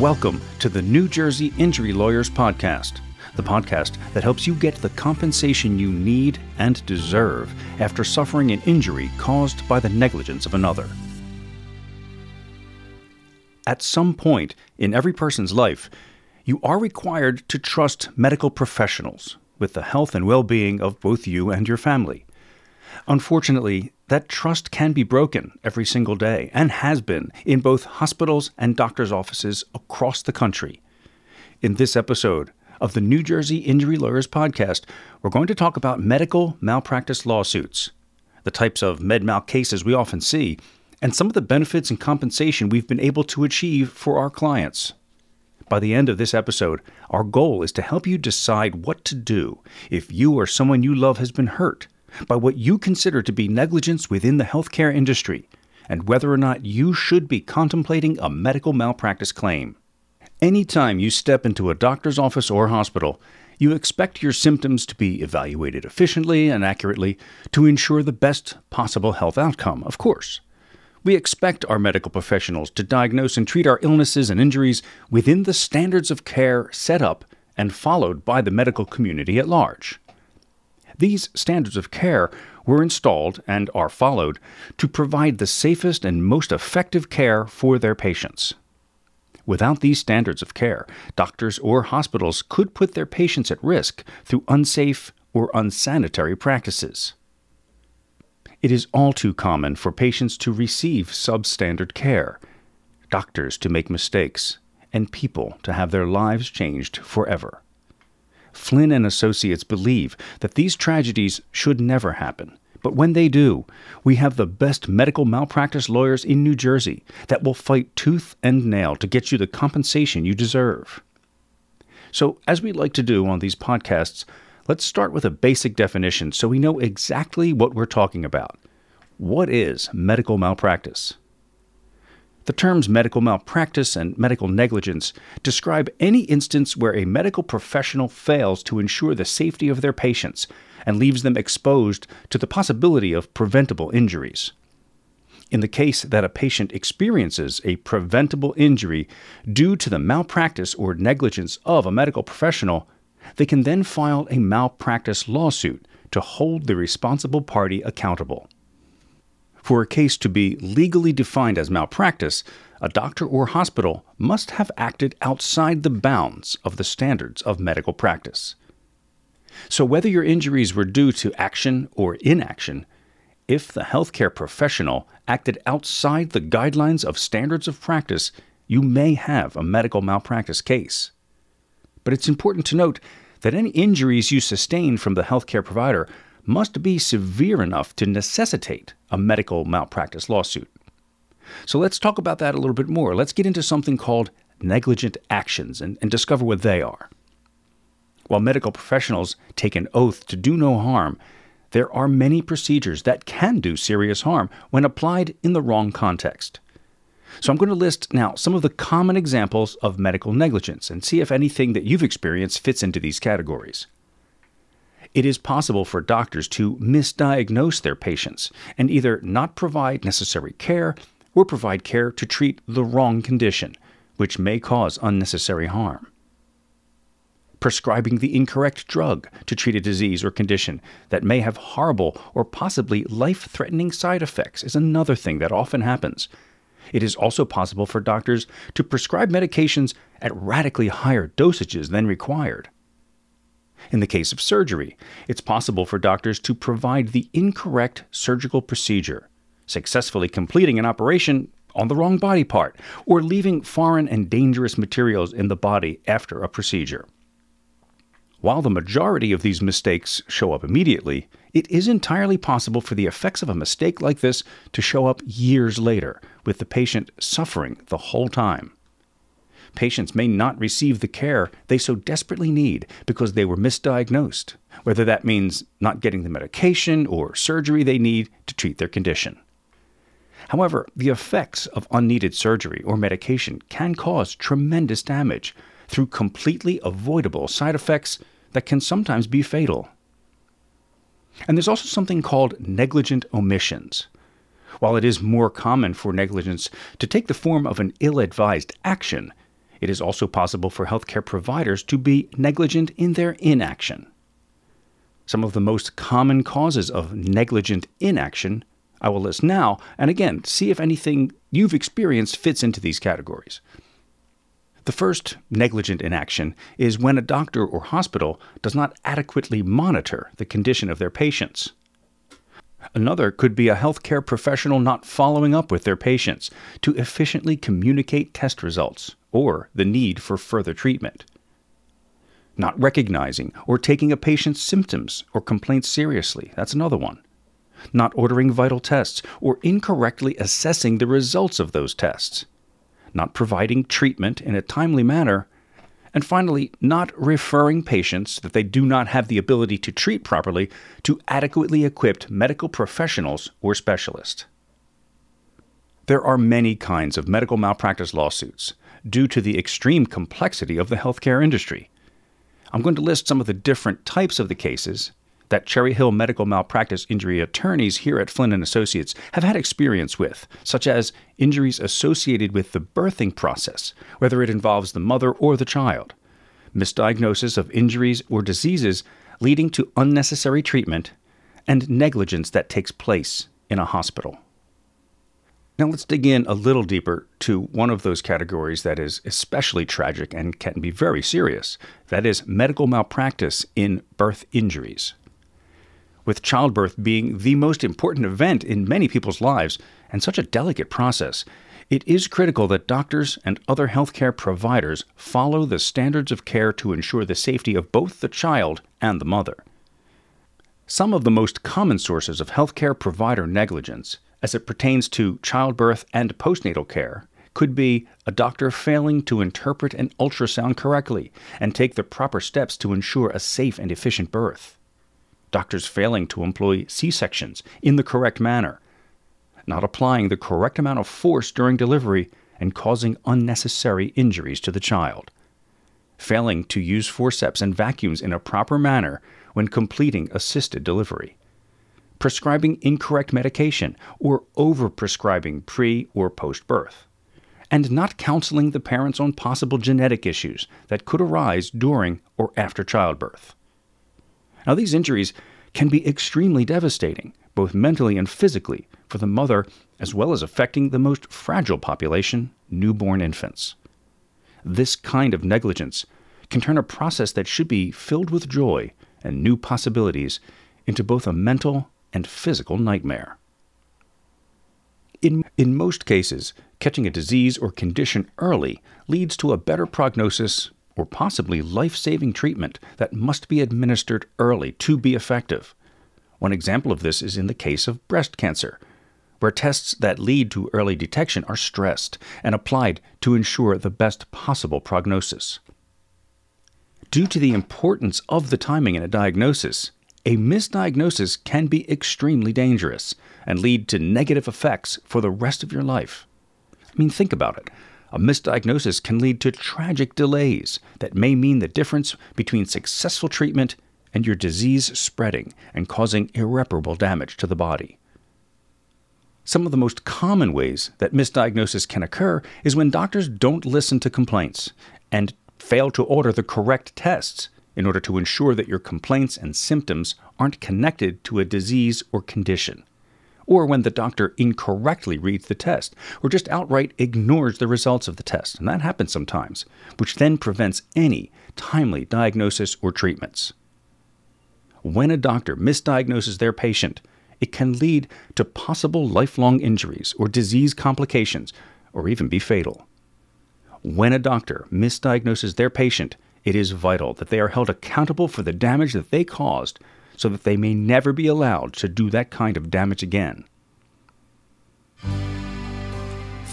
Welcome to the New Jersey Injury Lawyers Podcast, the podcast that helps you get the compensation you need and deserve after suffering an injury caused by the negligence of another. At some point in every person's life, you are required to trust medical professionals with the health and well being of both you and your family. Unfortunately, that trust can be broken every single day and has been in both hospitals and doctors' offices across the country. In this episode of the New Jersey Injury Lawyers podcast, we're going to talk about medical malpractice lawsuits, the types of med mal cases we often see, and some of the benefits and compensation we've been able to achieve for our clients. By the end of this episode, our goal is to help you decide what to do if you or someone you love has been hurt by what you consider to be negligence within the healthcare industry and whether or not you should be contemplating a medical malpractice claim. Anytime you step into a doctor's office or hospital, you expect your symptoms to be evaluated efficiently and accurately to ensure the best possible health outcome, of course. We expect our medical professionals to diagnose and treat our illnesses and injuries within the standards of care set up and followed by the medical community at large. These standards of care were installed and are followed to provide the safest and most effective care for their patients. Without these standards of care, doctors or hospitals could put their patients at risk through unsafe or unsanitary practices. It is all too common for patients to receive substandard care, doctors to make mistakes, and people to have their lives changed forever. Flynn and Associates believe that these tragedies should never happen. But when they do, we have the best medical malpractice lawyers in New Jersey that will fight tooth and nail to get you the compensation you deserve. So, as we like to do on these podcasts, let's start with a basic definition so we know exactly what we're talking about. What is medical malpractice? The terms medical malpractice and medical negligence describe any instance where a medical professional fails to ensure the safety of their patients and leaves them exposed to the possibility of preventable injuries. In the case that a patient experiences a preventable injury due to the malpractice or negligence of a medical professional, they can then file a malpractice lawsuit to hold the responsible party accountable. For a case to be legally defined as malpractice, a doctor or hospital must have acted outside the bounds of the standards of medical practice. So, whether your injuries were due to action or inaction, if the healthcare professional acted outside the guidelines of standards of practice, you may have a medical malpractice case. But it's important to note that any injuries you sustain from the healthcare provider must be severe enough to necessitate a medical malpractice lawsuit. So let's talk about that a little bit more. Let's get into something called negligent actions and, and discover what they are. While medical professionals take an oath to do no harm, there are many procedures that can do serious harm when applied in the wrong context. So I'm going to list now some of the common examples of medical negligence and see if anything that you've experienced fits into these categories it is possible for doctors to misdiagnose their patients and either not provide necessary care or provide care to treat the wrong condition, which may cause unnecessary harm. Prescribing the incorrect drug to treat a disease or condition that may have horrible or possibly life threatening side effects is another thing that often happens. It is also possible for doctors to prescribe medications at radically higher dosages than required. In the case of surgery, it's possible for doctors to provide the incorrect surgical procedure, successfully completing an operation on the wrong body part, or leaving foreign and dangerous materials in the body after a procedure. While the majority of these mistakes show up immediately, it is entirely possible for the effects of a mistake like this to show up years later, with the patient suffering the whole time patients may not receive the care they so desperately need because they were misdiagnosed, whether that means not getting the medication or surgery they need to treat their condition. However, the effects of unneeded surgery or medication can cause tremendous damage through completely avoidable side effects that can sometimes be fatal. And there's also something called negligent omissions. While it is more common for negligence to take the form of an ill advised action, It is also possible for healthcare providers to be negligent in their inaction. Some of the most common causes of negligent inaction I will list now, and again, see if anything you've experienced fits into these categories. The first negligent inaction is when a doctor or hospital does not adequately monitor the condition of their patients. Another could be a healthcare professional not following up with their patients to efficiently communicate test results or the need for further treatment. Not recognizing or taking a patient's symptoms or complaints seriously, that's another one. Not ordering vital tests or incorrectly assessing the results of those tests not providing treatment in a timely manner, and finally, not referring patients that they do not have the ability to treat properly to adequately equipped medical professionals or specialists. There are many kinds of medical malpractice lawsuits due to the extreme complexity of the healthcare industry. I'm going to list some of the different types of the cases that Cherry Hill medical malpractice injury attorneys here at Flynn and Associates have had experience with, such as injuries associated with the birthing process, whether it involves the mother or the child, misdiagnosis of injuries or diseases leading to unnecessary treatment, and negligence that takes place in a hospital. Now let's dig in a little deeper to one of those categories that is especially tragic and can be very serious. That is medical malpractice in birth injuries with childbirth being the most important event in many people's lives and such a delicate process, it is critical that doctors and other healthcare providers follow the standards of care to ensure the safety of both the child and the mother. Some of the most common sources of healthcare provider negligence, as it pertains to childbirth and postnatal care, could be a doctor failing to interpret an ultrasound correctly and take the proper steps to ensure a safe and efficient birth doctors failing to employ C sections in the correct manner, not applying the correct amount of force during delivery, and causing unnecessary injuries to the child, failing to use forceps and vacuums in a proper manner when completing assisted delivery, prescribing incorrect medication or overprescribing pre or post birth, and not counseling the parents on possible genetic issues that could arise during or after childbirth. Now, these injuries can be extremely devastating, both mentally and physically, for the mother, as well as affecting the most fragile population, newborn infants. This kind of negligence can turn a process that should be filled with joy and new possibilities into both a mental and physical nightmare. In, in most cases, catching a disease or condition early leads to a better prognosis or possibly life saving treatment that must be administered early to be effective. One example of this is in the case of breast cancer, where tests that lead to early detection are stressed and applied to ensure the best possible prognosis. Due to the importance of the timing in a diagnosis, a misdiagnosis can be extremely dangerous and lead to negative effects for the rest of your life. I mean, think about it. A misdiagnosis can lead to tragic delays that may mean the difference between successful treatment and your disease spreading and causing irreparable damage to the body. Some of the most common ways that misdiagnosis can occur is when doctors don't listen to complaints and fail to order the correct tests in order to ensure that your complaints and symptoms aren't connected to a disease or condition or when the doctor incorrectly reads the test, or just outright ignores the results of the test, and that happens sometimes, which then prevents any timely diagnosis or treatments. When a doctor misdiagnoses their patient, it can lead to possible lifelong injuries or disease complications, or even be fatal. When a doctor misdiagnoses their patient, it is vital that they are held accountable for the damage that they caused so that they may never be allowed to do that kind of damage again.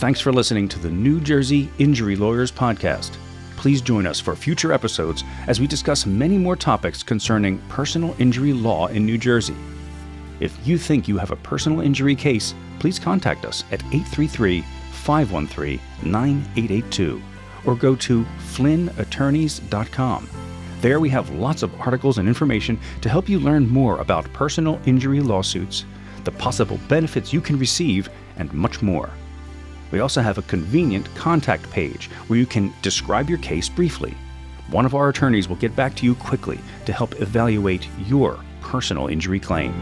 Thanks for listening to the New Jersey Injury Lawyers Podcast. Please join us for future episodes as we discuss many more topics concerning personal injury law in New Jersey. If you think you have a personal injury case, please contact us at 833 513 9882 or go to flynnattorneys.com. There we have lots of articles and information to help you learn more about personal injury lawsuits, the possible benefits you can receive, and much more. We also have a convenient contact page where you can describe your case briefly. One of our attorneys will get back to you quickly to help evaluate your personal injury claim.